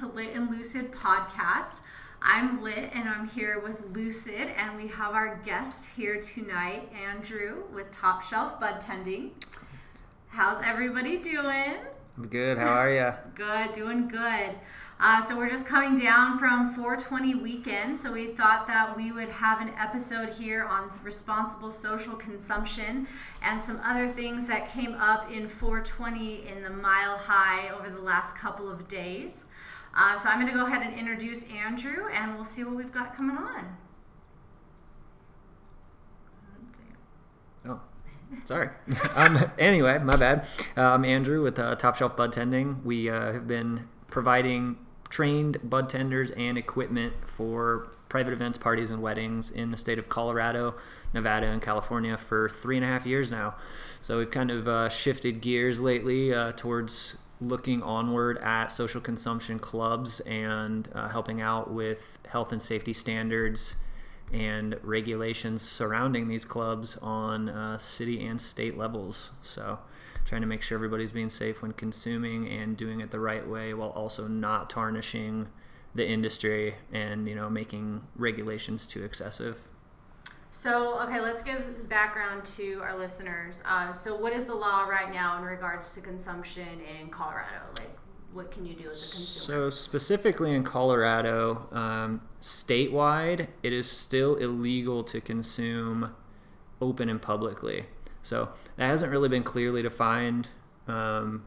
to Lit and Lucid podcast. I'm Lit and I'm here with Lucid, and we have our guest here tonight, Andrew with Top Shelf Bud Tending. How's everybody doing? I'm good. How are you? Good, doing good. Uh, so we're just coming down from 420 weekend, so we thought that we would have an episode here on responsible social consumption and some other things that came up in 420 in the mile high over the last couple of days. Uh, so I'm going to go ahead and introduce Andrew, and we'll see what we've got coming on. Oh, sorry. um, anyway, my bad. Uh, I'm Andrew with uh, Top Shelf Bud Tending. We uh, have been providing trained bud tenders and equipment for private events, parties, and weddings in the state of Colorado, Nevada, and California for three and a half years now. So we've kind of uh, shifted gears lately uh, towards looking onward at social consumption clubs and uh, helping out with health and safety standards and regulations surrounding these clubs on uh, city and state levels. So trying to make sure everybody's being safe when consuming and doing it the right way while also not tarnishing the industry and you know making regulations too excessive so okay let's give background to our listeners uh, so what is the law right now in regards to consumption in colorado like what can you do as a consumer? So specifically in Colorado, um, statewide, it is still illegal to consume open and publicly. So that hasn't really been clearly defined um,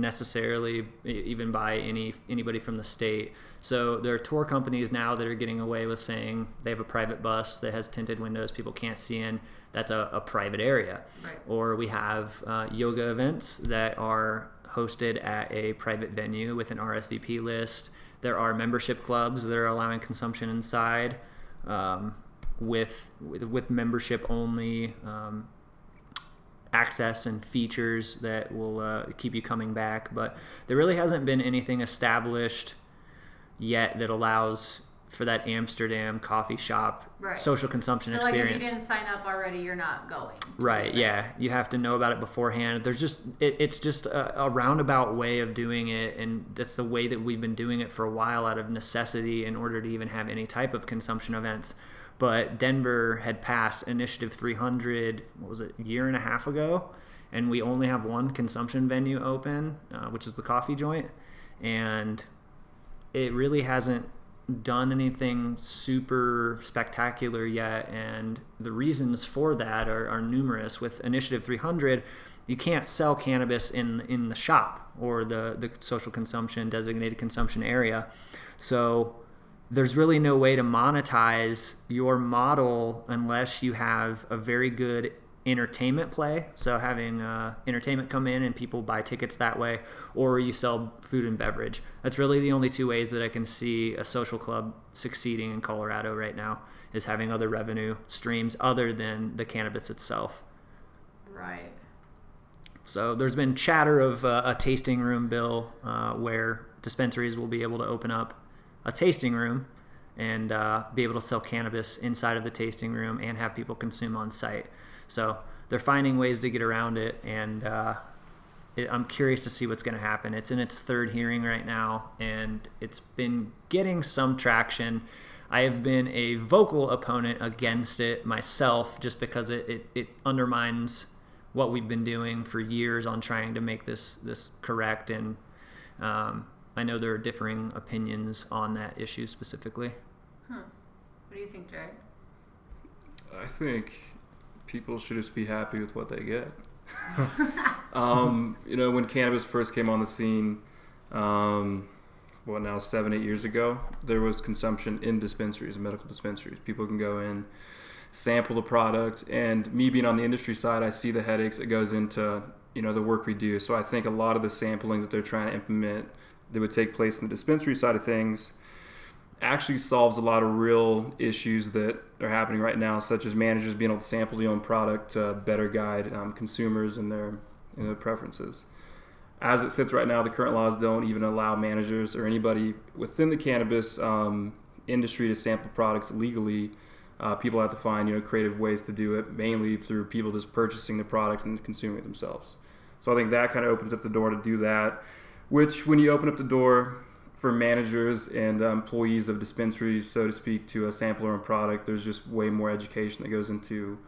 necessarily, even by any anybody from the state. So there are tour companies now that are getting away with saying they have a private bus that has tinted windows people can't see in. That's a, a private area. Right. Or we have uh, yoga events that are hosted at a private venue with an RSVP list. There are membership clubs that are allowing consumption inside um, with, with, with membership only. Um, access and features that will uh, keep you coming back. But there really hasn't been anything established yet that allows for that Amsterdam coffee shop right. social consumption so experience. Like if you didn't sign up already, you're not going. Right. Yeah. You have to know about it beforehand. There's just it, it's just a, a, roundabout way of doing it, and that's the way that we've been doing it for a while out of necessity in order to even have any type of consumption events but Denver had passed Initiative 300, what was it, a year and a half ago, and we only have one consumption venue open, uh, which is the coffee joint, and it really hasn't done anything super spectacular yet, and the reasons for that are, are numerous. With Initiative 300, you can't sell cannabis in in the shop or the the social consumption designated consumption area, so there's really no way to monetize your model unless you have a very good entertainment play. So having uh, entertainment come in and people buy tickets that way, or you sell food and beverage. That's really the only two ways that I can see a social club succeeding in Colorado right now is having other revenue streams other than the cannabis itself. Right. So there's been chatter of uh, a tasting room bill uh, where dispensaries will be able to open up a tasting room and uh, be able to sell cannabis inside of the tasting room and have people consume on site. So they're finding ways to get around it, and uh, it, I'm curious to see what's going to happen. It's in its third hearing right now, and it's been getting some traction. I have been a vocal opponent against it myself just because it, it, it undermines what we've been doing for years on trying to make this this correct and um, I know there are differing opinions on that issue specifically. Hmm. What do you think, Jared? I think people should just be happy with what they get. um, you know, when cannabis first came on the scene, um, what now, seven, eight years ago, there was consumption in dispensaries, medical dispensaries. People can go in, sample the product, and me being on the industry side, I see the headaches that goes into you know the work we do. So I think a lot of the sampling that they're trying to implement that would take place in the dispensary side of things actually solves a lot of real issues that are happening right now, such as managers being able to sample the own product to better guide um, consumers and their, and their preferences. As it sits right now, the current laws don't even allow managers or anybody within the cannabis um, industry to sample products legally. Uh, people have to find you know creative ways to do it, mainly through people just purchasing the product and consuming it themselves. So I think that kind of opens up the door to do that which when you open up the door for managers and uh, employees of dispensaries, so to speak, to a sampler and product, there's just way more education that goes into,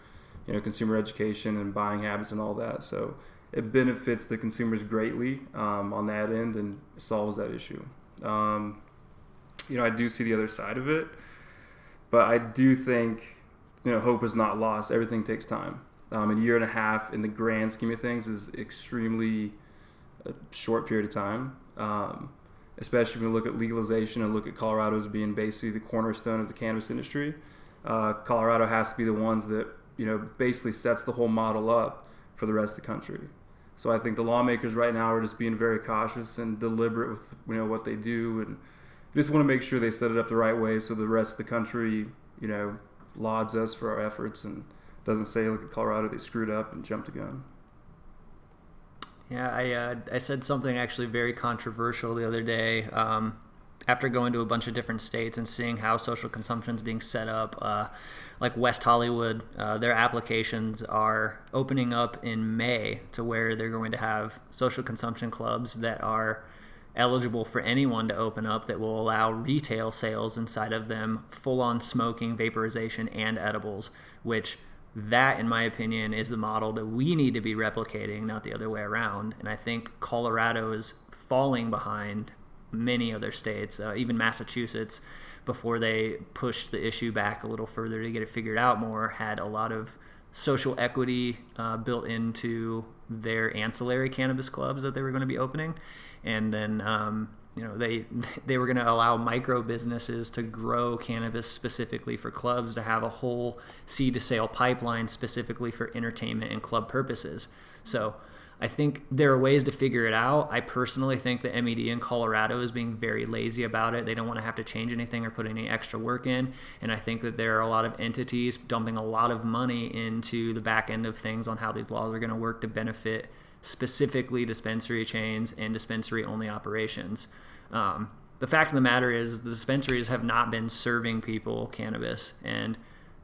you know, consumer education and buying habits and all that. So it benefits the consumers greatly um, on that end and solves that issue. Um, you know, I do see the other side of it, but I do think, you know, hope is not lost. Everything takes time. Um, a year and a half in the grand scheme of things is extremely a short period of time. Um, especially when you look at legalization and look at Colorado as being basically the cornerstone of the cannabis industry. Uh, Colorado has to be the ones that you know basically sets the whole model up for the rest of the country. So I think the lawmakers right now are just being very cautious and deliberate with you know what they do, and just want to make sure they set it up the right way so the rest of the country you know lauds us for our efforts and doesn't say look at Colorado they screwed up and jumped the gun. Yeah, I uh, I said something actually very controversial the other day. Um, after going to a bunch of different states and seeing how social consumption is being set up, uh, like West Hollywood, uh, their applications are opening up in May to where they're going to have social consumption clubs that are eligible for anyone to open up that will allow retail sales inside of them, full on smoking, vaporization, and edibles, which that, in my opinion, is the model that we need to be replicating, not the other way around. And I think Colorado is falling behind many other states, uh, even Massachusetts, before they pushed the issue back a little further to get it figured out more, had a lot of social equity uh, built into their ancillary cannabis clubs that they were going to be opening. And then um, you know they they were going to allow micro businesses to grow cannabis specifically for clubs to have a whole seed to sale pipeline specifically for entertainment and club purposes. So i think there are ways to figure it out. I personally think that MED in colorado is being very lazy about it. They don't want to have to change anything or put any extra work in. And i think that there are a lot of entities dumping a lot of money into the back end of things on how these laws are going to work to benefit specifically dispensary chains and dispensary only operations. Um, the fact of the matter is, the dispensaries have not been serving people cannabis, and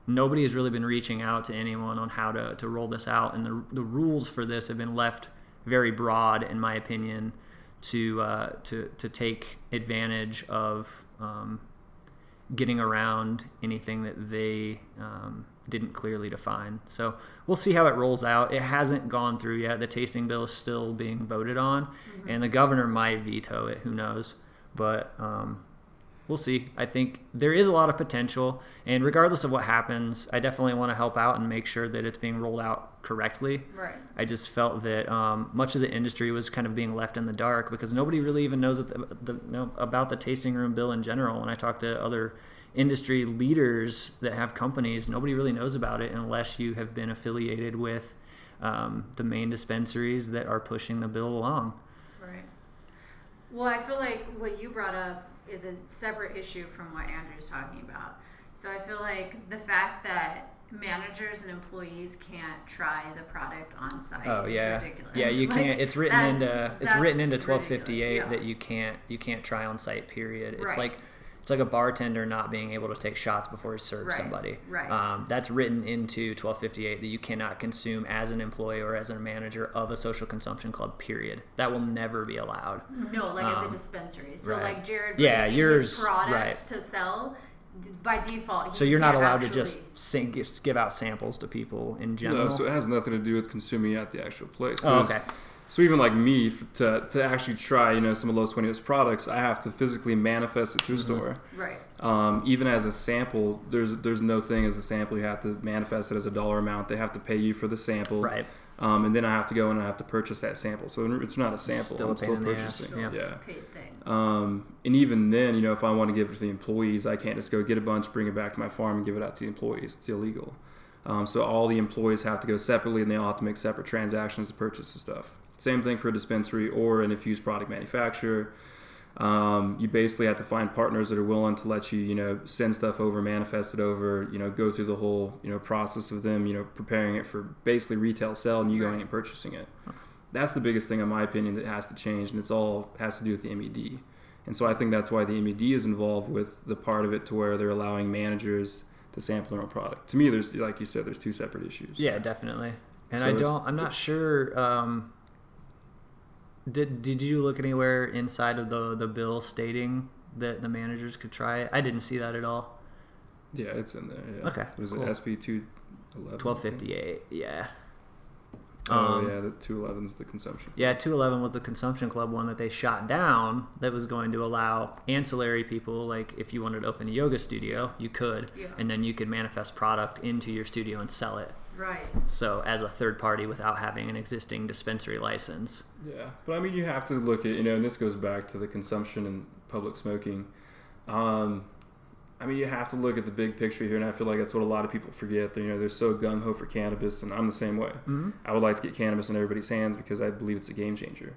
nobody has really been reaching out to anyone on how to, to roll this out. And the, the rules for this have been left very broad, in my opinion, to uh, to to take advantage of um, getting around anything that they um, didn't clearly define. So we'll see how it rolls out. It hasn't gone through yet. The tasting bill is still being voted on, mm-hmm. and the governor might veto it. Who knows? But um, we'll see. I think there is a lot of potential, and regardless of what happens, I definitely want to help out and make sure that it's being rolled out correctly. Right. I just felt that um, much of the industry was kind of being left in the dark because nobody really even knows the, the, you know, about the tasting room bill in general. When I talk to other industry leaders that have companies, nobody really knows about it unless you have been affiliated with um, the main dispensaries that are pushing the bill along. Right. Well, I feel like what you brought up is a separate issue from what Andrew's talking about. So I feel like the fact that managers and employees can't try the product on site. Oh yeah, ridiculous. yeah. You like, can't. It's written into it's written into twelve fifty eight yeah. that you can't you can't try on site. Period. It's Right. like it's like a bartender not being able to take shots before he serves Right, somebody. right. Um, that's written into twelve fifty eight that you cannot consume as an employee or as a manager of a social consumption club. Period. That will never be allowed. No, like at Um, the dispensary. So right. like Jared, Yeah, bringing yours- his product right. to sell by default. So you're not can't allowed to just sing, just give out samples to people in general. No, so it has nothing to do with consuming at the actual place. oh, okay. So even like me, to, to actually try, you know, some of Los Sueños products, I have to physically manifest it to Mm-hmm. store. right. Um, even as a sample, there's there's no thing as a sample. You have to manifest it as a dollar amount. They have to pay you for the sample, Right. Um, and then I have to go and I have to purchase that sample. So it's not a sample. Still a I'm pain still in the ass, purchasing. yeah. yeah. Paid thing. Um, and even then, you know, if I want to give it to the employees, I can't just go get a bunch, bring it back to my farm, and give it out to the employees. It's illegal. Um, so all the employees have to go separately, and they all have to make separate transactions to purchase the stuff. Same thing for a dispensary or an infused product manufacturer. Um, you basically have to find partners that are willing to let you, you know, send stuff over, manifest it over, you know, go through the whole, you know, process of them, you know, preparing it for basically retail sale and you going Right. and purchasing it. That's the biggest thing, in my opinion, that has to change, and it's all has to do with the MED. And so I think that's why the MED is involved with the part of it to where they're allowing managers to sample their own product. To me, there's like you said, there's two separate issues. Yeah, definitely. And So I don't. I'm not sure. Um, Did Did you look anywhere inside of the the bill stating that the managers could try it? I didn't see that at all. Yeah, it's in there. Yeah. Okay, Was cool. it SB two eleven? Twelve fifty eight. Yeah. Oh Um, yeah, the two eleven is the consumption. Club. Yeah, 211 was the consumption club one that they shot down that was going to allow ancillary people, like if you wanted to open a yoga studio, you could, Yeah. and then you could manifest product into your studio and sell it. Right. So as a third party without having an existing dispensary license. Yeah, but I mean, you have to look at you know, and this goes back to the consumption and public smoking. Um, I mean, you have to look at the big picture here, and I feel like that's what a lot of people forget. You know, they're so gung ho for cannabis, and I'm the same way. Mm-hmm. I would like to get cannabis in everybody's hands because I believe it's a game changer.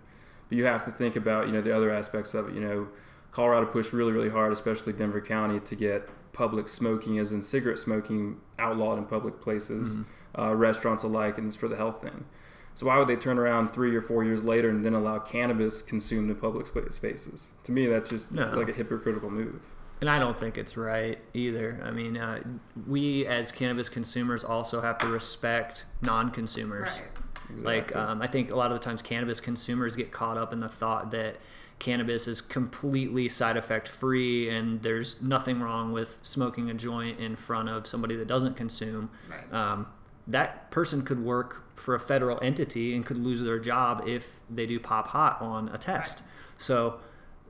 But you have to think about you know the other aspects of it. You know, Colorado pushed really really hard, especially Denver County, to get public smoking, as in cigarette smoking, outlawed in public places, uh, restaurants alike, and it's for the health thing. So why would they turn around three or four years later and then allow cannabis consumed in public spaces? To me, that's just No. like a hypocritical move. And I don't think it's right either. I mean, uh, we as cannabis consumers also have to respect non-consumers. Right. Like, Exactly. um, I think a lot of the times cannabis consumers get caught up in the thought that cannabis is completely side effect free and there's nothing wrong with smoking a joint in front of somebody that doesn't consume. Right. Um, that person could work for a federal entity and could lose their job if they do pop hot on a test. So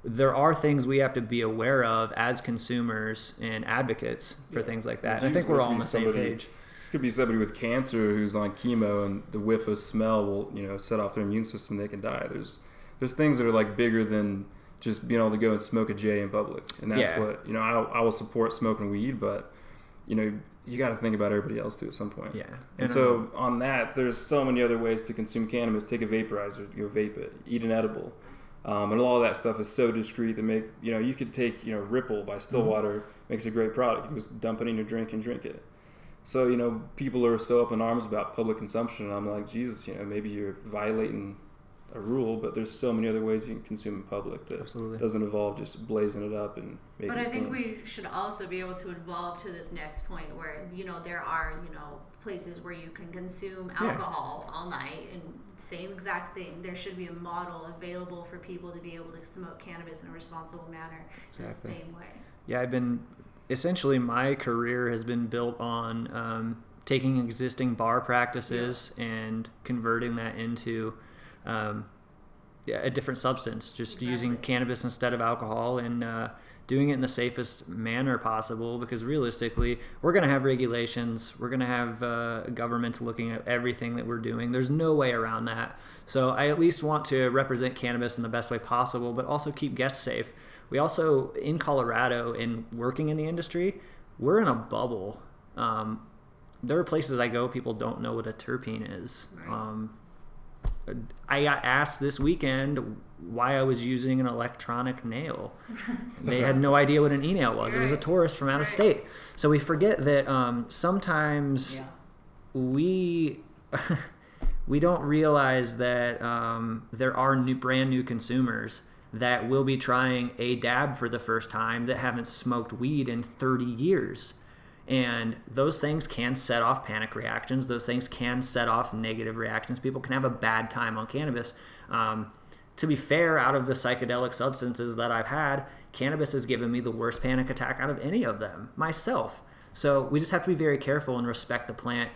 there are things we have to be aware of as consumers and advocates for things like that. And I think we're all on the same page. This could be somebody with cancer who's on chemo, and the whiff of smell will, you know, set off their immune system. They can die. There's, there's things that are like bigger than just being able to go and smoke a J in public, and that's Yeah. what you know. I, I will support smoking weed, but you know, you got to think about everybody else too at some point. Yeah. And so on that, there's so many other ways to consume cannabis. Take a vaporizer, go vape it, eat an edible, um, and all of that stuff is so discreet to make. You know, you could take you know Ripple by Stillwater makes a great product. You just dump it in your drink and drink it. So you know, people are so up in arms about public consumption, and I'm like, Jesus, you know, maybe you're violating a rule, but there's so many other ways you can consume in public that Absolutely. doesn't involve just blazing it up and making But I think scene. we should also be able to evolve to this next point where you know there are you know places where you can consume Yeah. alcohol all night and same exact thing. There should be a model available for people to be able to smoke cannabis in a responsible manner in the same way. Yeah, I've been essentially my career has been built on um, taking existing bar practices and converting that into um, yeah, a different substance, just using cannabis instead of alcohol and uh, doing it in the safest manner possible. Because realistically, we're going to have regulations, we're going to have uh, governments looking at everything that we're doing. There's no way around that. So I at least want to represent cannabis in the best way possible, but also keep guests safe. We also, in Colorado, in working in the industry, we're in a bubble. Um, there are places I go, people don't know what a terpene is. Right. Um, I got asked this weekend why I was using an electronic nail. they had no idea what an e nail was. It was a tourist from out of state. So we forget that um, sometimes Yeah. we we don't realize that um, there are new brand new consumers that will be trying a dab for the first time that haven't smoked weed in 30 years and those things can set off panic reactions those things can set off negative reactions people can have a bad time on cannabis um, to be fair out of the psychedelic substances that i've had cannabis has given me the worst panic attack out of any of them myself so we just have to be very careful and respect the plant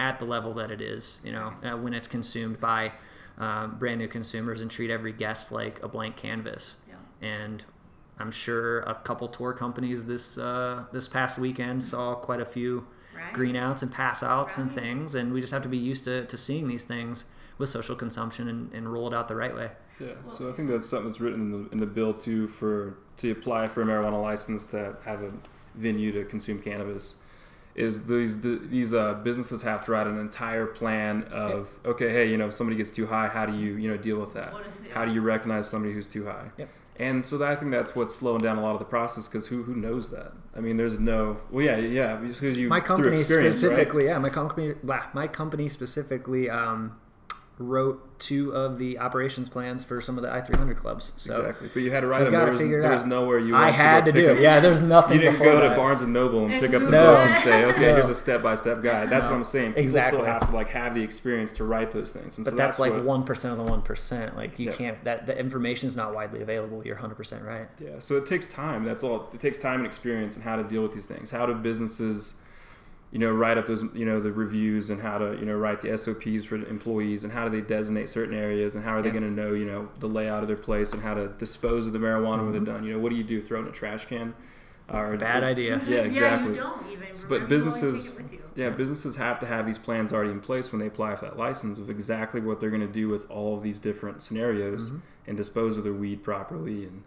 at the level that it is, you know, uh, when it's consumed by um, brand new consumers and treat every guest like a blank canvas. Yeah. And I'm sure a couple tour companies this uh, this past weekend saw quite a few Right. green outs and pass outs and things, and we just have to be used to, to seeing these things with social consumption and, and roll it out the right way. Yeah, so I think that's something that's written in the, in the bill too for to apply for a marijuana license to have a venue to consume cannabis. Is these the, these uh, businesses have to write an entire plan of okay, hey, you know, if somebody gets too high, how do you you know deal with that? What is the- How do you recognize somebody who's too high? Yep. And so that, I think that's what's slowing down a lot of the process because who who knows that? I mean, there's no well, yeah, yeah, because you my company experience, right? specifically, yeah, my company, my company specifically um, wrote two of the operations plans for some of the I300 clubs. So exactly. But you had to write them. There was, figure it there was nowhere you. I had to, to do it. up- Yeah, there's nothing You didn't before go to that. Barnes and Noble and And pick up the Google book and say, "Okay, No. here's a step-by-step guide." That's what I'm saying. People Exactly. still have to like have the experience to write those things. And But so that's, like one percent of the one percent. Like you Yeah. can't. That the information's not widely available. You're 100 percent right. Yeah, so it takes time. That's all. It takes time and experience and how to deal with these things. How do businesses, you know, write up those, you know, the reviews and how to, you know, write the SOPs for the employees and how do they designate certain areas and how are they Yeah. going to know, you know, the layout of their place and how to dispose of the marijuana when Mm-hmm. they're done. You know, what do you do? Throw it in a trash can? Or, Bad idea. Yeah, exactly. Yeah, you don't even. But remember, you only businesses, take it with you. yeah, businesses have to have these plans already in place when they apply for that license of exactly what they're going to do with all of these different scenarios Mm-hmm. and dispose of their weed properly and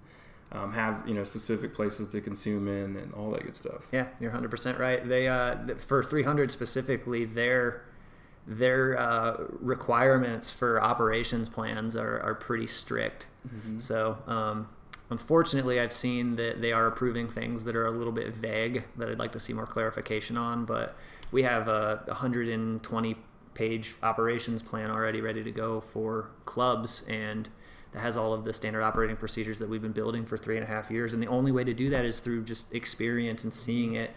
um, have you know specific places to consume in and all that good stuff. Yeah, you're 100 percent right. They uh, for 300 specifically, their their uh, requirements for operations plans are, are pretty strict. So um, unfortunately, I've seen that they are approving things that are a little bit vague that I'd like to see more clarification on. But we have a 120 page operations plan already ready to go for clubs and that has all of the standard operating procedures that we've been building for three and a half years. And the only way to do that is through just experience and seeing it.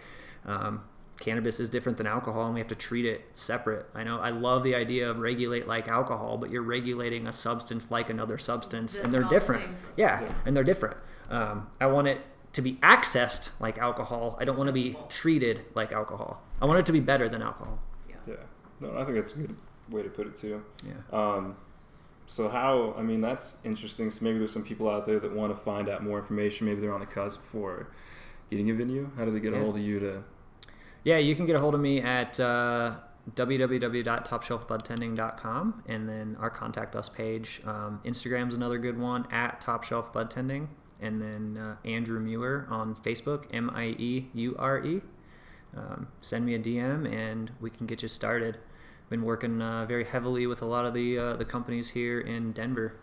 Um, cannabis is different than alcohol, and we have to treat it separate. I know I love the idea of regulate like alcohol, but you're regulating a substance like another substance, That's and they're not the different. Yeah, and they're different. Um, I want it to be accessed like alcohol. I don't want to be treated like alcohol. I want it to be better than alcohol. Yeah, no, I think that's a good way to put it too. Yeah. Um, so how? I mean, that's interesting. So maybe there's some people out there that want to find out more information. Maybe they're on the cusp for getting a venue. How do they get Yeah. a hold of you to? Yeah, you can get a hold of me at uh, www.topshelfbudtending.com and then our contact us page. Um, Instagram's another good one at Top Shelf Bud And then uh, Andrew Mieure on Facebook, M I E U R E. Um, send me a DM and we can get you started. Been working uh, very heavily with a lot of the uh, the companies here in Denver.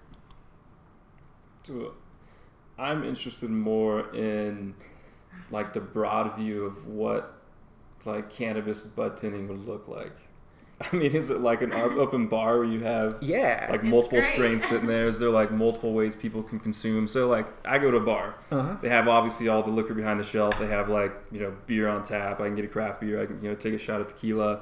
I'm interested more in like the broad view of what like cannabis bud tending would look like. I mean, is it like an open bar where you have Yeah. like multiple strains sitting there? Is there like multiple ways people can consume? So like, I go to a bar. uh-huh. They have obviously all the liquor behind the shelf. They have like you know beer on tap. I can get a craft beer. I can you know take a shot of tequila.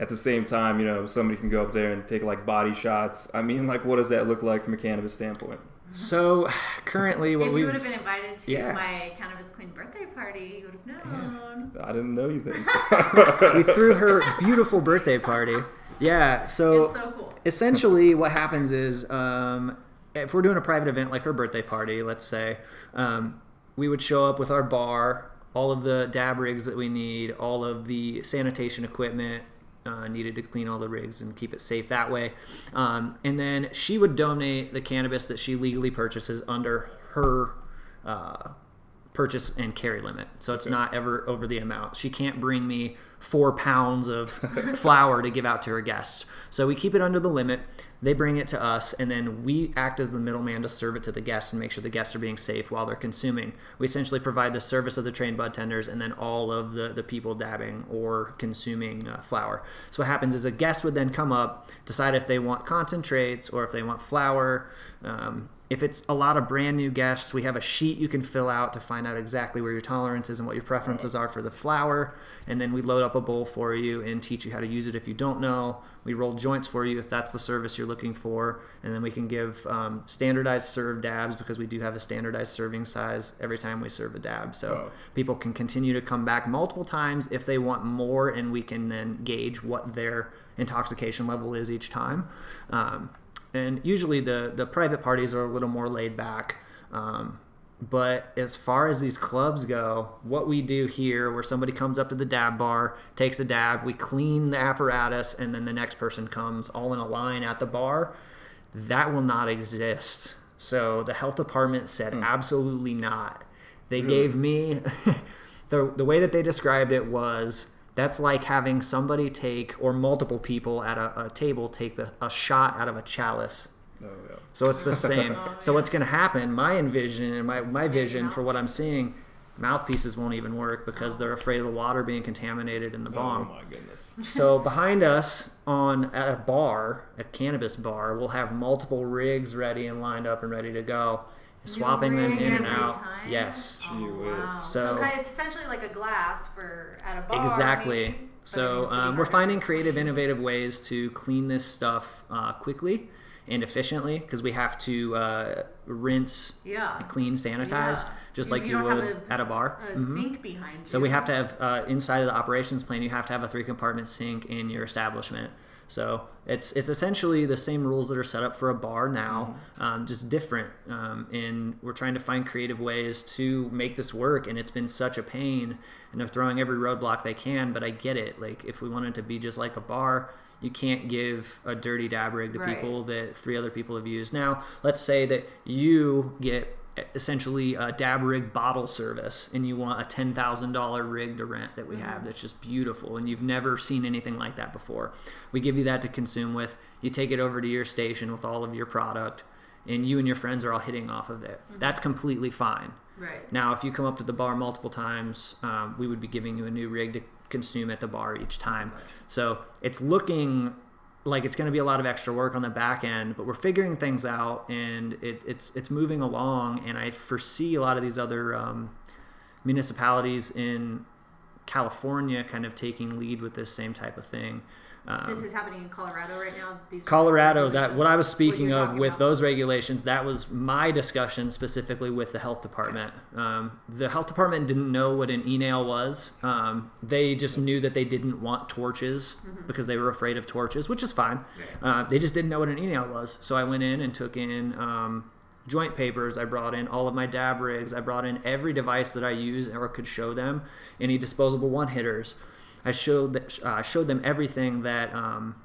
At the same time, you know somebody can go up there and take like body shots. I mean, like what does that look like from a cannabis standpoint? So currently, what we would have been invited to Yeah. my cannabis queen birthday party, you would have known. I didn't know you then. we threw her beautiful birthday party. Yeah. So so cool. essentially what happens is um, if we're doing a private event like her birthday party let's say um, we would show up with our bar all of the dab rigs that we need all of the sanitation equipment uh, needed to clean all the rigs and keep it safe that way. Um, and then she would donate the cannabis that she legally purchases under her uh, purchase and carry limit. So it's Okay. not ever over the amount. She can't bring me four pounds of flower to give out to her guests. So we keep it under the limit. They bring it to us, and then we act as the middleman to serve it to the guests and make sure the guests are being safe while they're consuming. We essentially provide the service of the trained bud tenders and then all of the, the people dabbing or consuming uh, flower. So what happens is a guest would then come up, decide if they want concentrates or if they want flower. Um, if it's a lot of brand new guests, we have a sheet you can fill out to find out exactly where your tolerance is and what your preferences are for the flower. And then we load up a bowl for you and teach you how to use it if you don't know. We roll joints for you if that's the service you're looking for. And then we can give um, standardized serve dabs because we do have a standardized serving size every time we serve a dab. So people can continue to come back multiple times if they want more, and we can then gauge what their intoxication level is each time. Um, and usually the the private parties are a little more laid back. Um, but as far as these clubs go, what we do here, where somebody comes up to the dab bar, takes a dab, we clean the apparatus, and then the next person comes all in a line at the bar, that will not exist. So the health department said absolutely not. They gave me the the way that they described it was that's like having somebody take or multiple people at a, a table take the, a shot out of a chalice. Oh yeah. So it's the same. Oh, so yeah. what's going to happen? My envision and my my vision for what I'm seeing, mouthpieces won't even work because they're afraid of the water being contaminated in the oh, bomb. Oh bong. my goodness. so behind us on at a bar, a cannabis bar, we'll have multiple rigs ready and lined up and ready to go, swapping them in and out. time? Yes. Oh, wow. So, So- kind of, it's essentially like a glass for at a bar. Exactly. maybe, So it needs to be um, we're finding creative, innovative ways to clean this stuff uh, quickly and efficiently because we have to uh, rinse, Yeah. clean, sanitize, Yeah. just If like you you, would a- at a bar. A Mhm. sink behind you. So we have to have uh, inside of the operations plan. You have to have a three compartment sink in your establishment. So it's it's essentially the same rules that are set up for a bar now, um, just different. Um, and we're trying to find creative ways to make this work. And it's been such a pain, and they're throwing every roadblock they can. But I get it. Like if we wanted to be just like a bar, you can't give a dirty dab rig to Right. people that three other people have used. Now let's say that you get essentially a dab rig bottle service and you want a $10,000 rig to rent that we have that's just beautiful and you've never seen anything like that before. We give you that to consume with. You take it over to your station with all of your product and you and your friends are all hitting off of it. That's completely fine. Right. Now, if you come up to the bar multiple times, um, we would be giving you a new rig to consume at the bar each time. So it's looking like it's going to be a lot of extra work on the back end, but we're figuring things out and it, it's it's moving along. And I foresee a lot of these other um, municipalities in California kind of taking lead with this same type of thing. Um, This is happening in Colorado right now. These Colorado, that what I was speaking of with about. those regulations, that was my discussion specifically with the health department. Um, the health department didn't know what an e-nail was. Um, they just knew that they didn't want torches Mm-hmm. because they were afraid of torches, which is fine. Uh, they just didn't know what an e-nail was. So I went in and took in um, joint papers. I brought in all of my dab rigs. I brought in every device that I use or could show them, any disposable one hitters. I showed th- uh, showed them everything that um,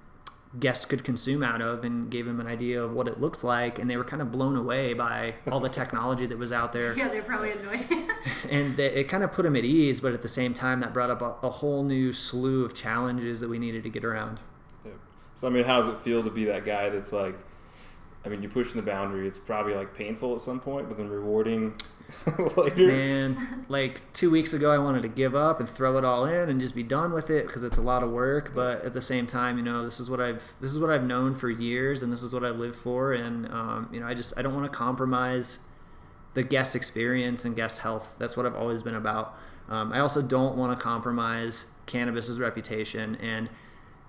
guests could consume out of, and gave them an idea of what it looks like, and they were kind of blown away by all the technology that was out there, Yeah, they're probably annoyed. no and th- it kind of put them at ease. But at the same time, that brought up a, a whole new slew of challenges that we needed to get around. Yeah. So I mean, how does it feel to be that guy that's like, I mean, you're pushing the boundary. It's probably like painful at some point, but then rewarding later. And like two weeks ago, I wanted to give up and throw it all in and just be done with it because it's a lot of work. But at the same time, you know, this is what I've this is what I've known for years, and this is what I live for. And um, you know, I just I don't want to compromise the guest experience and guest health. That's what I've always been about. Um, I also don't want to compromise cannabis's reputation and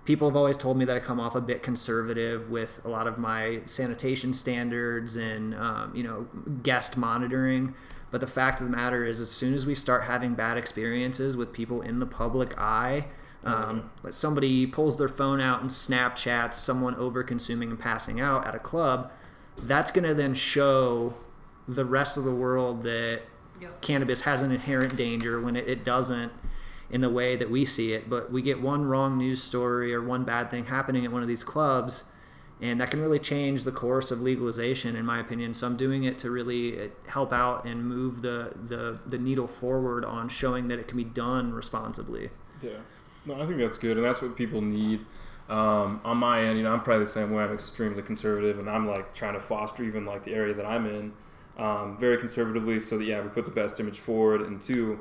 people have always told me that I come off a bit conservative with a lot of my sanitation standards and um, you know guest monitoring. But the fact of the matter is, as soon as we start having bad experiences with people in the public eye, um, like somebody pulls their phone out and Snapchats someone over consuming and passing out at a club, that's going to then show the rest of the world that Yep. cannabis has an inherent danger when it, it doesn't in the way that we see it. But we get one wrong news story or one bad thing happening at one of these clubs, and that can really change the course of legalization, in my opinion. So I'm doing it to really uh, help out and move the, the, the needle forward on showing that it can be done responsibly. Yeah. No, I think that's good, and that's what people need. Um, on my end, you know, I'm probably the same way. I'm extremely conservative, and I'm like trying to foster even like the area that I'm in um, very conservatively, so that yeah, we put the best image forward. And two,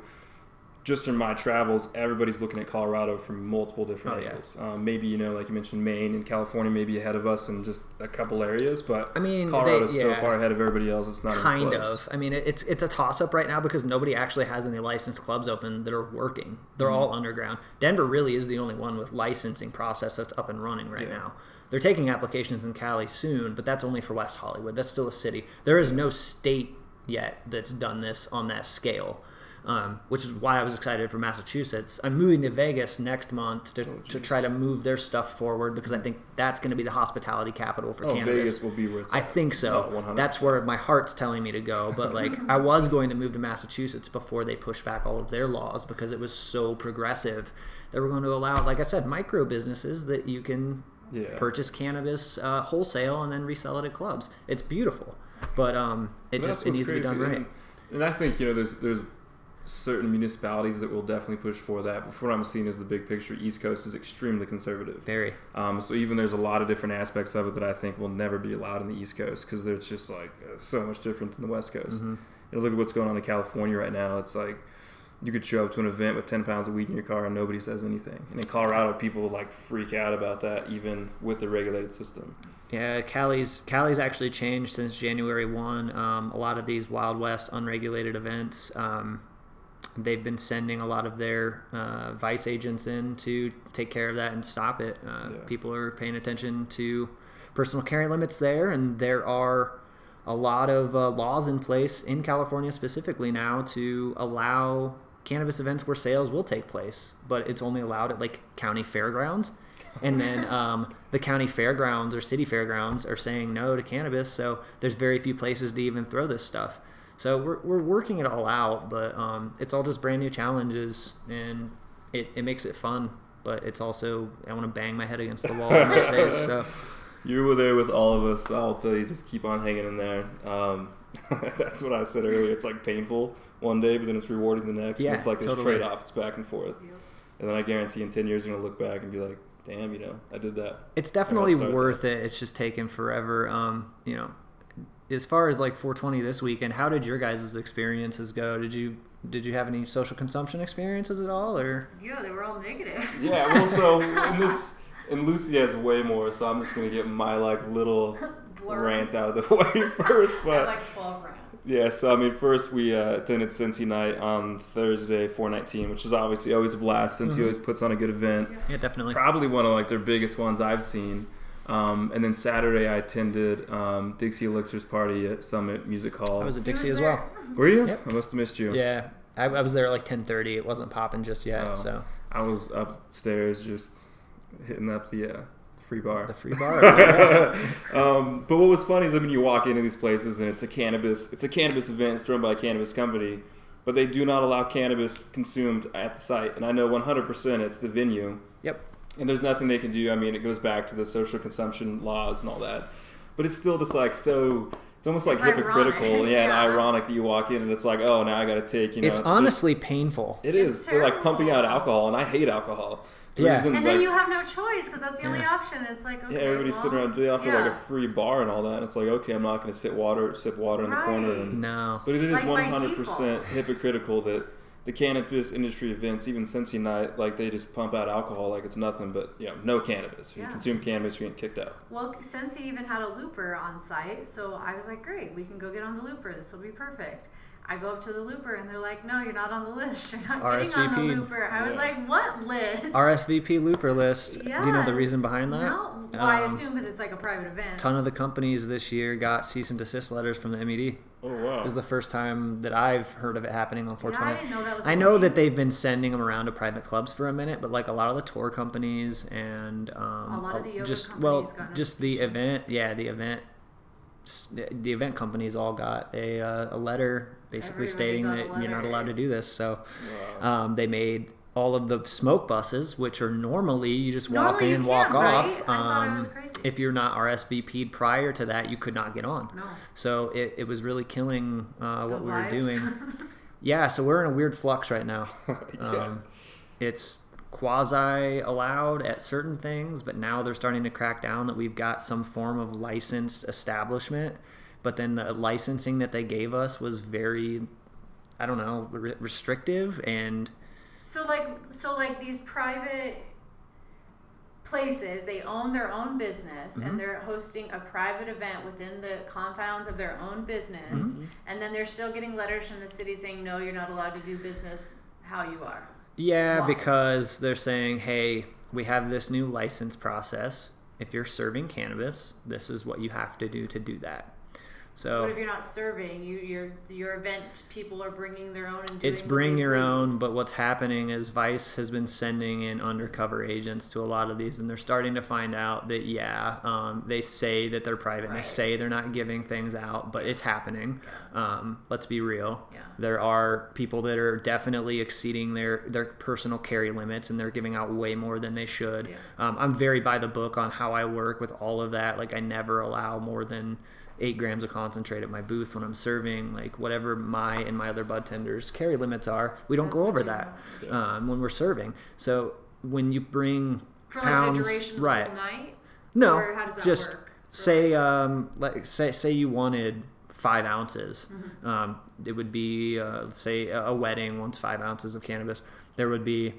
just in my travels, everybody's looking at Colorado from multiple different Oh, yeah. angles. Um, maybe you know, like you mentioned, Maine and California may be ahead of us in just a couple areas, but I mean, Colorado's they- so far ahead of everybody else. It's not kind of. I mean, it's it's a toss up right now because nobody actually has any licensed clubs open that are working. They're Mm-hmm. all underground. Denver really is the only one with licensing process that's up and running right Yeah. now. They're taking applications in Cali soon, but that's only for West Hollywood. That's still a city. There is no state yet that's done this on that scale. Um, which is why I was excited for Massachusetts. I'm moving to Vegas next month to, Oh, to try to move their stuff forward because I think that's going to be the hospitality capital for Oh, cannabis. Vegas will be where it's. I at. think so. 100. That's where my heart's telling me to go. But like, I was going to move to Massachusetts before they pushed back all of their laws because it was so progressive. They were going to allow, like I said, micro businesses that you can Yeah. purchase cannabis uh, wholesale and then resell it at clubs. It's beautiful, but um, it just it needs to be done right. And, and I think you know there's there's certain municipalities that will definitely push for that. But what I'm seeing is the big picture. East Coast is extremely conservative. Very. Um, so even there's a lot of different aspects of it that I think will never be allowed in the East Coast because there's just like so much different than the West Coast. Mm-hmm. You know, look at what's going on in California right now. It's like you could show up to an event with 10 pounds of weed in your car and nobody says anything. And in Colorado, people like freak out about that even with the regulated system. Yeah, Cali's Cali's actually changed since January one. Um, a lot of these Wild West unregulated events, um, they've been sending a lot of their uh, vice agents in to take care of that and stop it. Uh, Yeah. People are paying attention to personal carry limits there, and there are a lot of uh, laws in place in California specifically now to allow cannabis events where sales will take place, but it's only allowed at like county fairgrounds. And then um, the county fairgrounds or city fairgrounds are saying no to cannabis, so there's very few places to even throw this stuff. So we're, we're working it all out, but um, it's all just brand new challenges, and it, it makes it fun. But it's also I want to bang my head against the wall most days. So You were there with all of us. I'll tell you, just keep on hanging in there. Um, that's what I said earlier. It's like painful one day, but then it's rewarding the next. Yeah, and it's like this totally. trade off. It's back and forth. And then I guarantee in 10 years, you're going to look back and be like, damn, you know, I did that. it's definitely worth it. It's just taken forever. Um, you know, as far as like 420 this weekend, how did your guys' experiences go? Did you did you have any social consumption experiences at all, or Yeah, they were all negative. Yeah, well, so in this, and Lucy has way more, so I'm just going to get my like little Blur. rant out of the way first. But like 12 rants. Yeah, so I mean, first we uh, attended Sensi Night on Thursday, 419, which is obviously always a blast Sensi Mhm. always puts on a good event. yeah, definitely. Probably one of like their biggest ones I've seen. Um, and then Saturday I attended um, Dixie Elixir's party at Summit Music Hall. I was at Dixie was as well. Were you? Yep. I must have missed you. Yeah, I, I was there at like 10:30. It wasn't popping just yet, Oh. so I was upstairs just hitting up the uh, free bar. the free bar. yeah. um, but what was funny is I mean, you walk into these places and it's a cannabis, it's a cannabis event. It's thrown by a cannabis company, but they do not allow cannabis consumed at the site. And I know 100% it's the venue, Yep. And there's nothing they can do. I mean, it goes back to the social consumption laws and all that, but it's still just like so. It's almost like It's hypocritical, ironic, yeah, and ironic that you walk in and it's like, oh, now I got to take, you know, it's this- honestly painful. it It's. They're like pumping out alcohol, and I hate alcohol. The Yeah. reason, And then like- you have no choice because that's the only Yeah. option. It's like, okay, yeah, everybody's well, sitting around. They offer yeah. like a free bar and all that. And it's like, okay, I'm not going to sit water, sip water in the corner. And, No. but it is Like 100 percent hypocritical that the cannabis industry events, even Sensi Night, like they just pump out alcohol like it's nothing. But you know, no cannabis. If you consume cannabis, you're getting kicked out. Well, he even had a looper on site, so I was like, great, we can go get on the looper. This will be perfect. I go up to the looper and they're like, no, you're not on the list. You're not getting on the looper. I was like, what list? RSVP looper list. Yeah. Do you know the reason behind that? No, well, I Um, assume because it's like a private event. ton of the companies this year got cease and desist letters from the MED. Oh wow. It was the first time that I've heard of it happening on yeah, 420. I didn't know that was. I a know thing. that they've been sending them around to private clubs for a minute, but like a lot of the tour companies and um, A lot of the yoga just well, got just the event, yeah, the event, the event companies all got a, uh, a letter basically Everybody stating that you're not allowed to do this. So Wow. um, they made all of the smoke buses, which are normally you just walk Normally in, walk right? off. I thought it was um, if you're not RSVP'd prior to that, you could not get on. no. So it, it was really killing uh, what The we were doing. Yeah, so we're in a weird flux right now. Yeah. Um, it's quasi allowed at certain things, but now they're starting to crack down that we've got some form of licensed establishment. But then the licensing that they gave us was very, I don't know, re- restrictive and So like so like these private places, they own their own business Mhm. and they're hosting a private event within the confines of their own business Mhm. and then they're still getting letters from the city saying no, you're not allowed to do business how you are. Yeah, Why? because they're saying, hey, we have this new license process. If you're serving cannabis, this is what you have to do to do that. So But if you're not serving, you your your event people are bringing their own and it's bring your own, but what's happening is Vice has been sending in undercover agents to a lot of these, and they're starting to find out that yeah, um, they say that they're private, and they say they're not giving things out, but it's happening. Um, let's be real. Yeah. There are people that are definitely exceeding their their personal carry limits, and they're giving out way more than they should. Yeah. Um, I'm very by the book on how I work with all of that. Like I never allow more than eight grams of concentrate at my booth when I'm serving. Like whatever my and my other bud tenders carry limits are, we don't That's go over that um, when we're serving. So when you bring for pounds, like the duration of right? night? No, Or how does that just work? Say um, like say say you wanted five ounces. Mm-hmm. Um, it would be uh, let's say a wedding wants five ounces of cannabis. There would be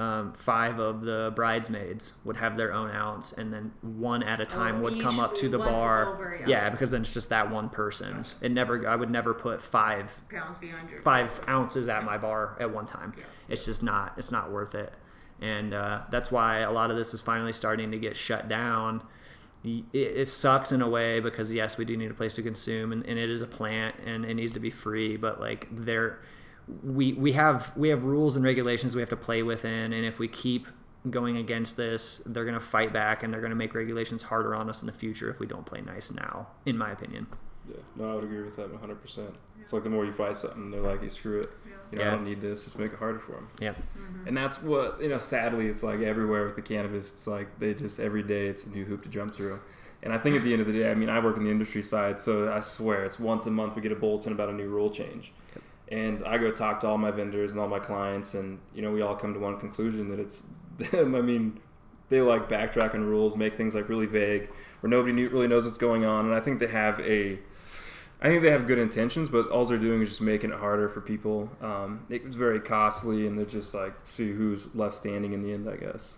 um, five of the bridesmaids would have their own ounce, and then one at a time Oh, would come up to the bar. over, yeah. yeah, because then it's just that one person's. It never. I would never put five Pounds beyond your five ounces at my bar at one time. Yeah. It's just not it's not worth it, and uh, that's why a lot of this is finally starting to get shut down. It, it sucks in a way because yes, we do need a place to consume, and, and it is a plant, and it needs to be free. But like there, we we have we have rules and regulations we have to play within, and if we keep going against this, they're going to fight back, and they're going to make regulations harder on us in the future if we don't play nice now. In my opinion. Yeah, no, I would agree with that 100. percent It's like the more you fight something, they're like, "You screw it. You know, Yeah. I don't need this. Just make it harder for them." Yep. Mm-hmm. And that's what you know. Sadly, it's like everywhere with the cannabis. It's like they just every day it's a new hoop to jump through. And I think at the end of the day, I mean, I work in the industry side, so I swear it's once a month we get a bulletin about a new rule change. And I go talk to all my vendors and all my clients, and you know, we all come to one conclusion that it's them. I mean, they like backtrack on rules, make things like really vague, where nobody really knows what's going on. And I think they have a I think they have good intentions, but all they're doing is just making it harder for people. Um, it's very costly, and they're just like see who's left standing in the end. I guess.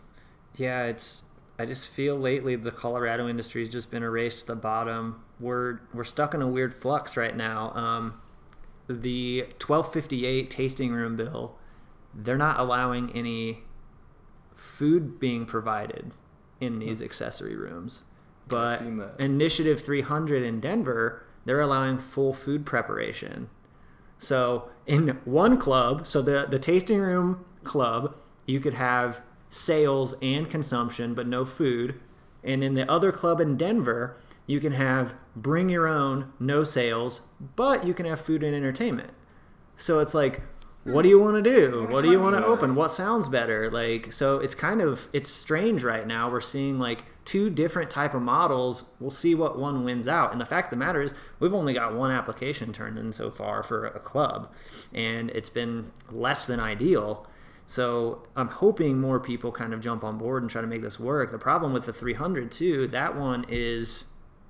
Yeah, it's. I just feel lately the Colorado industry's just been erased to the bottom. We're we're stuck in a weird flux right now. Um, the 1258 tasting room bill, they're not allowing any food being provided in these accessory rooms. But. Initiative 300 in Denver, they're allowing full food preparation. So in one club, so the the tasting room club, you could have sales and consumption, but no food. And in the other club in Denver, you can have bring your own, no sales, but you can have food and entertainment. So it's like, what do you want to do? What do you want to open? What sounds better? Like, so it's kind of it's strange right now. We're seeing like two different type of models. We'll see what one wins out. And the fact of the matter is, we've only got one application turned in so far for a club, and it's been less than ideal. So I'm hoping more people kind of jump on board and try to make this work. The problem with the 300 too, that one is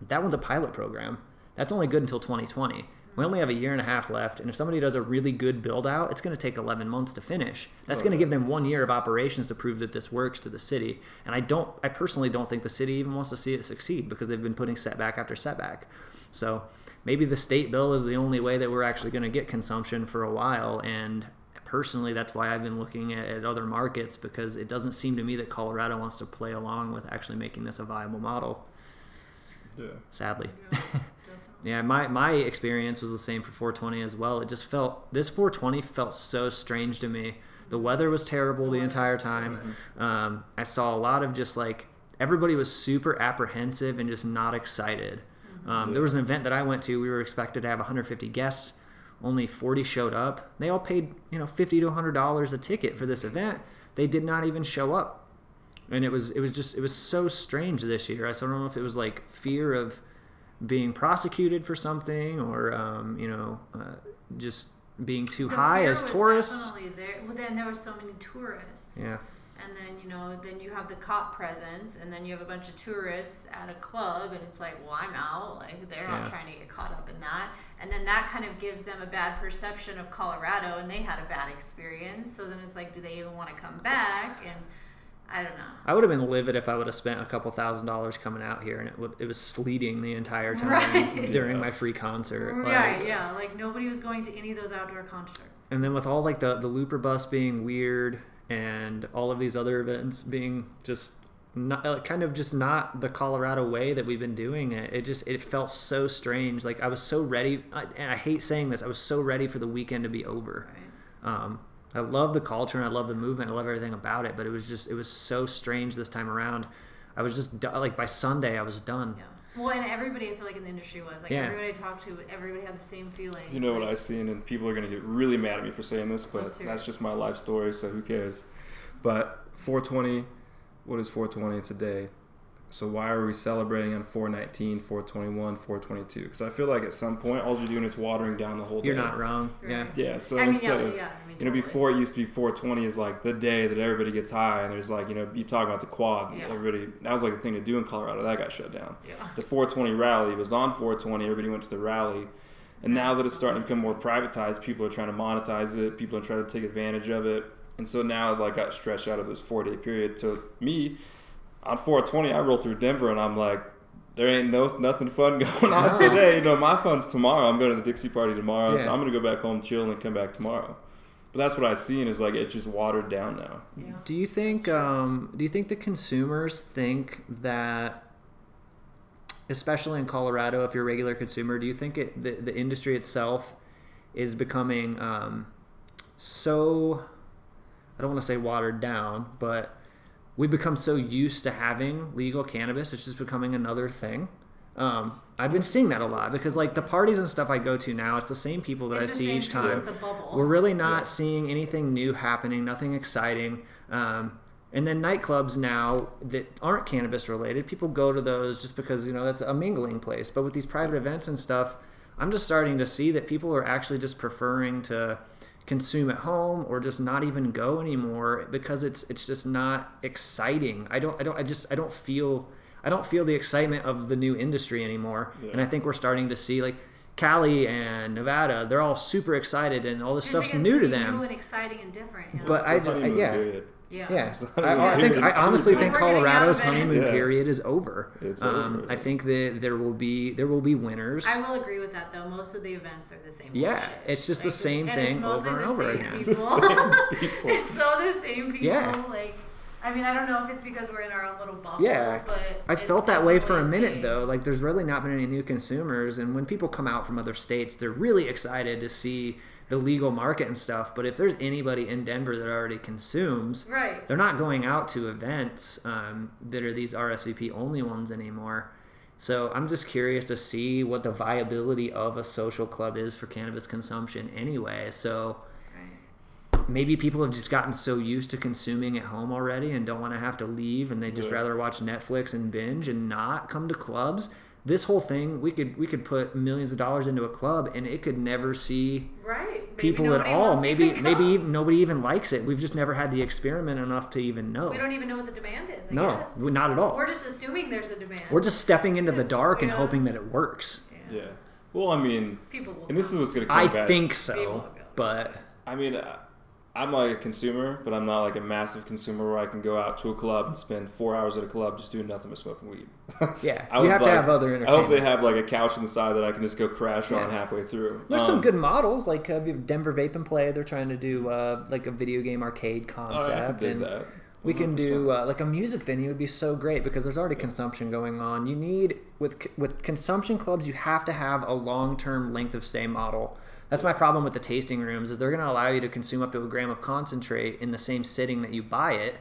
that one's a pilot program. That's only good until 2020. We only have a year and a half left, and if somebody does a really good build out, it's going to take 11 months to finish. That's Oh, going to give them one year of operations to prove that this works to the city. And I don't, I personally don't think the city even wants to see it succeed because they've been putting setback after setback. So maybe the state bill is the only way that we're actually going to get consumption for a while. And personally, that's why I've been looking at, at other markets because it doesn't seem to me that Colorado wants to play along with actually making this a viable model. Yeah. Sadly. Yeah. Yeah, my, my experience was the same for 420 as well. It just felt this 420 felt so strange to me. The weather was terrible the entire time. Um, I saw a lot of just like everybody was super apprehensive and just not excited. Um, There was an event that I went to. We were expected to have 150 guests. Only 40 showed up. They all paid you know 50 to 100 dollars a ticket for this event. They did not even show up and it was it was just it was so strange this year. I don't know if it was like fear of being prosecuted for something or um, you know uh, just being too The high as tourists. Definitely there. Well, then there were so many tourists, Yeah, and then you know, then you have the cop presence, and then you have a bunch of tourists at a club, and it's like, well, I'm out. Like they're not trying to get caught up in that, and then that kind of gives them a bad perception of Colorado, and they had a bad experience. So then it's like, do they even want to come back? And I don't know. I would have been livid if I would have spent a couple thousand dollars coming out here and it would, it was sleeting the entire time Right. during Yeah. my free concert. Right? Like, yeah. Like nobody was going to any of those outdoor concerts. And then with all like the the looper bus being weird and all of these other events being just not uh, kind of just not the Colorado way that we've been doing it. It just it felt so strange. Like I was so ready, I- and I hate saying this. I was so ready for the weekend to be over. Right. Um, I love the culture and I love the movement. I love everything about it. But it was just it was so strange this time around. I was just like by Sunday I was done. Yeah. Well, and everybody I feel like in the industry was like Yeah. everybody I talked to, everybody had the same feeling. You know what like, I seen, and people are gonna get really mad at me for saying this, but Let's that's just my life story, so who cares? But 420, what is 420 today? So why are we celebrating on 419, 421, 422? Because I feel like at some point, all you're doing is watering down the whole day. You're not wrong. Yeah. Right. Yeah. So I mean, instead yeah, of yeah, I mean, you know, totally. before it used to be 420 is like the day that everybody gets high, and there's like you know, you talk about the quad. Yeah. Everybody that was like the thing to do in Colorado. That got shut down. Yeah. The 420 rally was on 420. Everybody went to the rally, And now that it's starting to become more privatized, people are trying to monetize it. People are trying to take advantage of it. And so now, it like, got stretched out of this four day period. To me, on 420, I roll through Denver and I'm like, there ain't no nothing fun going on No. today. You know, my fun's tomorrow. I'm going to the Dixie party tomorrow, so I'm going to go back home, chill, and come back tomorrow. But that's what I've seen is like it's just watered down now. Yeah. Do you think? Um, do you think the consumers think that, especially in Colorado, if you're a regular consumer, do you think it the, the industry itself is becoming um, so? I don't want to say watered down, but we become so used to having legal cannabis, it's just becoming another thing. Um, I've been seeing that a lot because, like, the parties and stuff I go to now, it's the same people that It's I see each time. It's a bubble. We're really not Yeah. seeing anything new happening, nothing exciting. Um, and then nightclubs now that aren't cannabis related, people go to those just because you know that's a mingling place. But with these private events and stuff, I'm just starting to see that people are actually just preferring to consume at home or just not even go anymore because it's it's just not exciting. I don't I don't I just I don't feel I don't feel the excitement of the new industry anymore. Yeah. And I think we're starting to see like Cali and Nevada, they're all super excited and all this Just stuff's new to them. New and exciting and different. You know? But I, I yeah, period. Yeah. yeah. It's I, honeymoon I think I honestly think We're getting out Colorado's honeymoon Yeah. period is over. It's um, over. I think that there will be there will be winners. I will agree with that though. Most of the events are the same. Yeah, bullshit. it's just the same and thing over and over again. It's the People. same people. it's so the same people. Yeah. Like, I mean, I don't know if it's because we're in our own little bubble. Yeah. but I felt that way for a minute thing. though. Like there's really not been any new consumers, and when people come out from other states, they're really excited to see the legal market and stuff. But if there's anybody in Denver that already consumes, Right. they're not going out to events um, that are these RSVP only ones anymore. So I'm just curious to see what the viability of a social club is for cannabis consumption anyway. So Right. maybe people have just gotten so used to consuming at home already and don't want to have to leave and they just Yeah. rather watch Netflix and binge and not come to clubs. This whole thing, we could we could put millions of dollars into a club and it could never see Right. Maybe people at all. Maybe maybe even, nobody even likes it. We've just never had the experiment enough to even know. we don't even know what the demand is. I no, guess. not at all. We're just assuming there's a demand. We're just stepping into the dark and hoping that it works. yeah. Yeah. Well, I mean, People will. and this is what's going to come I back. think so, but I mean, I- I'm like a consumer, but I'm not like a massive consumer where I can go out to a club and spend four hours at a club just doing nothing but smoking weed. yeah, I you have to have other I hope they have like a couch on the side that I can just go crash on halfway through. There's Um, some good models like uh, Denver Vape and Play. They're trying to do uh, like a video game arcade oh, I concept, and that. we can do uh, like a music venue would be so great because there's already consumption going on. You need with with consumption clubs, you have to have a long term length of stay model. That's my problem with the tasting rooms is they're going to allow you to consume up to a gram of concentrate in the same sitting that you buy it,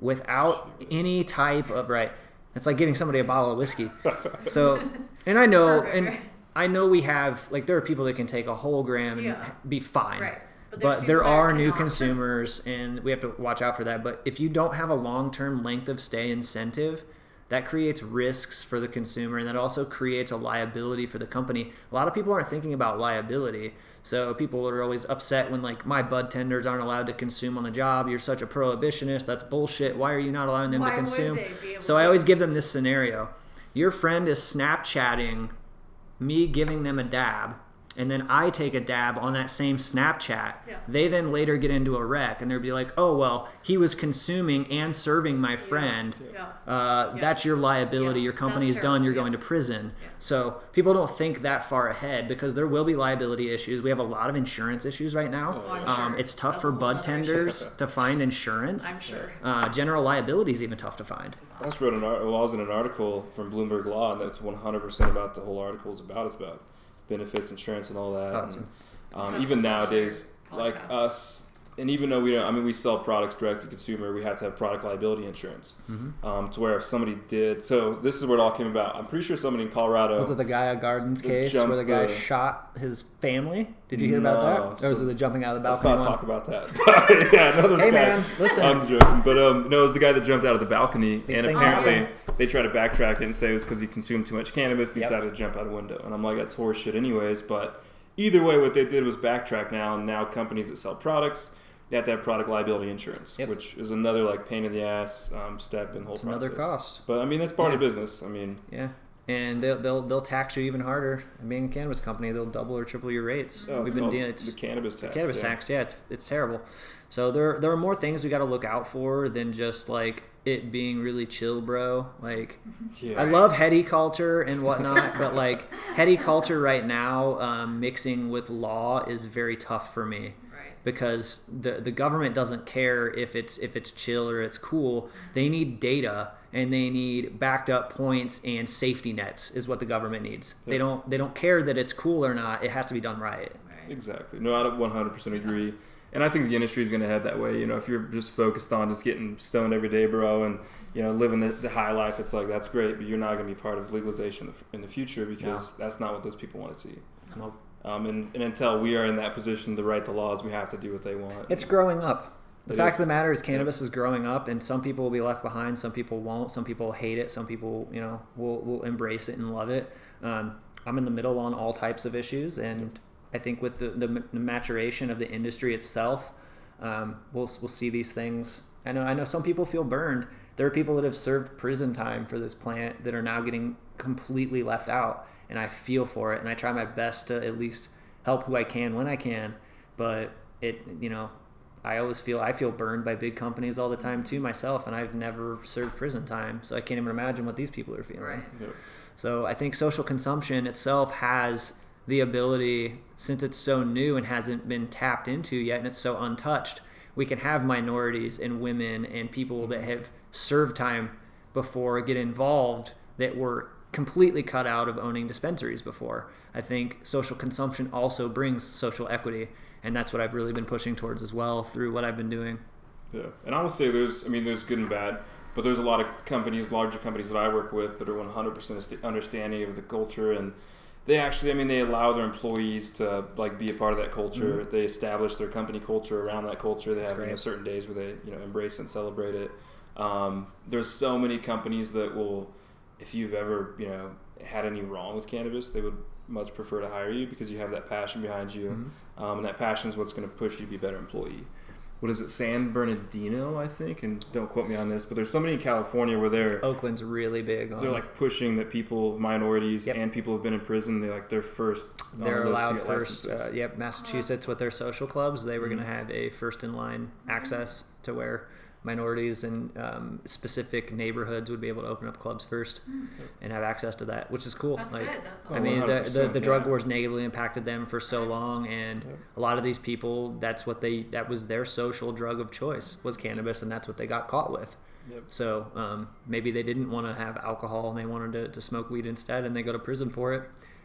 without any type of right. It's like giving somebody a bottle of whiskey. So, and I know, Perfect, and? I know we have like there are people that can take a whole gram and Yeah. be fine. Right. But But, there are new cannot. consumers, and we have to watch out for that. But if you don't have a long term length of stay incentive, that creates risks for the consumer, and that also creates a liability for the company. A lot of people aren't thinking about liability. So people are always upset when like my bud tenders aren't allowed to consume on the job. You're such a prohibitionist. That's bullshit. Why are you not allowing them Why to consume? they be able So I always give them this scenario. Your friend is Snapchatting me giving them a dab, and then I take a dab on that same Snapchat. Yeah. They then later get into a wreck, and they'll be like, "Oh well, he was consuming and serving my friend. Yeah. Uh, Yeah. That's your liability. Yeah, Your company is that's done. You're Yeah. going to prison." Yeah. So people don't think that far ahead because there will be liability issues. We have a lot of insurance issues right now. Oh, I'm Um, sure. it's tough That's for bud tenders to find insurance. I'm sure. Uh, general liability is even tough to find. I just wrote an art- well, I was in an article from Bloomberg Law, and that's 100% about the whole article is about. It's about benefits, insurance, and all that. Oh, And, um, even nowadays, like us, and even though we don't, I mean, we sell products direct to consumer, we have to have product liability insurance. Mm-hmm. Um, to where if somebody did, so this is where it all came about. I'm pretty sure somebody in Colorado. Was it the guy at Gardens case where the guy the- shot his family? Did you hear about No, that? Or was so- it the jumping out of the Let's balcony? not one? talk about that. yeah, no, this Hey, guy. man, listen. I'm joking, but um, no, it was the guy that jumped out of the balcony, These and apparently they tried to backtrack it and say it was because he consumed too much cannabis. and He Yep. decided to jump out a window, and I'm like, that's horseshit, anyways. But either way, what they did was backtrack now, and now companies that sell products. They have to have product liability insurance, Yep. which is another like pain in the ass um, step in the whole It's process. another cost. But I mean, that's part of Yeah. business. I mean, Yeah. and they'll, they'll they'll tax you even harder. Being a cannabis company, they'll double or triple your rates. Oh, it's We've been dealing it's the cannabis tax. cannabis yeah. tax. Yeah, it's it's terrible. So there there are more things we got to look out for than just like it being really chill, bro. Like Yeah. I love heady culture and whatnot, but like heady culture right now, um, mixing with law is very tough for me. Because the the government doesn't care if it's if it's chill or it's cool. They need data and they need backed up points and safety nets is what the government needs. They don't they don't care that it's cool or not. It has to be done right. Right. Exactly. No, I 100% agree. And I think the industry is going to head that way. You know, if you're just focused on just getting stoned every day, bro, and you know living the, the high life, it's like that's great, but you're not going to be part of legalization in the- future because that's not what those people want to see. Nope. Um, and, and until we are in that position to write the laws, we have to do what they want. It's growing up. The It fact is. of the matter is, cannabis is growing up, and some people will be left behind. Some people won't. Some people hate it. Some people, you know, will will embrace it and love it. Um, I'm in the middle on all types of issues, and I think with the, the, the maturation of the industry itself, um, we'll we'll see these things. I know I know some people feel burned. There are people that have served prison time for this plant that are now getting completely left out, and I feel for it, and I try my best to at least help who I can when I can. But it, you know, I always feel I feel burned by big companies all the time too myself, and I've never served prison time, so I can't even imagine what these people are feeling. Right. Yep. So I think social consumption itself has the ability, since it's so new and hasn't been tapped into yet, and it's so untouched, we can have minorities and women and people that mm-hmm. have served time before get involved that were completely cut out of owning dispensaries before. I think social consumption also brings social equity, and that's what I've really been pushing towards as well through what I've been doing. Yeah, and I would say there's, I mean, there's good and bad, but there's a lot of companies, larger companies that I work with that are 100% understanding of the culture, and they actually, I mean, they allow their employees to like be a part of that culture. They establish their company culture around that culture. They That's have you know, certain days where they, you know, embrace and celebrate it. Um, there's so many companies that will, if you've ever, you know, had any wrong with cannabis, they would much prefer to hire you because you have that passion behind you, Mm-hmm. um, and that passion is what's going to push you to be a better employee what is it, San Bernardino, I think, and don't quote me on this, but there's somebody in California where they're Oakland's really big on they're like pushing that people, minorities, Yep. and people who've been in prison, they like they're first. they're the list to allowed first. Uh, yep, Massachusetts with their social clubs, they were Mhm. going to have a first in line access to where minorities and um, specific neighborhoods would be able to open up clubs first and have access to that, which is cool. That's like, good. That's Oh, I mean, the, the, the drug yeah. wars negatively impacted them for so long, and Yep. a lot of these people, that's what they, that was their social drug of choice was cannabis, and that's what they got caught with. Yep. So um, maybe they didn't want to have alcohol and they wanted to, to smoke weed instead, and they go to prison for it.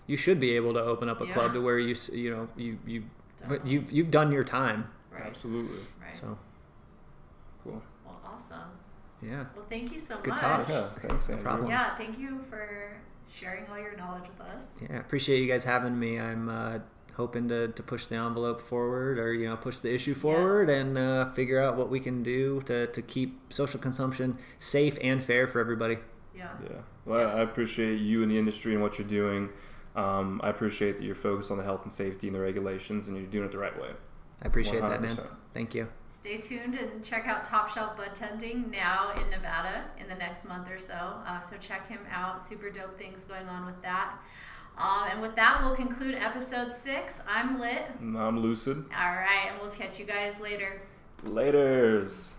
You should be able to open up a Yeah. club to where you s- you know you you Definitely. you've you've done your time. Right. Absolutely, Right. So cool. Well, awesome. yeah, Well, thank you so Good much. talk. Yeah, thanks, Andrew. problem. Yeah, thank you for sharing all your knowledge with us. yeah. Appreciate you guys having me. I'm uh, hoping to, to push the envelope forward, or you know push the issue forward, and uh, figure out what we can do to to keep social consumption safe and fair for everybody. Yeah. Yeah, well, I appreciate you and the industry and what you're doing. Um, I appreciate that you're focused on the health and safety and the regulations, and you're doing it the right way. I appreciate that, man. Thank you. Stay tuned and check out Top Shelf Bud Tending now in Nevada in the next month or so. Uh, so check him out. Super dope things going on with that. Um, and with that, we'll conclude episode six. I'm Lit. And I'm lucid. All right, and we'll catch you guys later. Later's.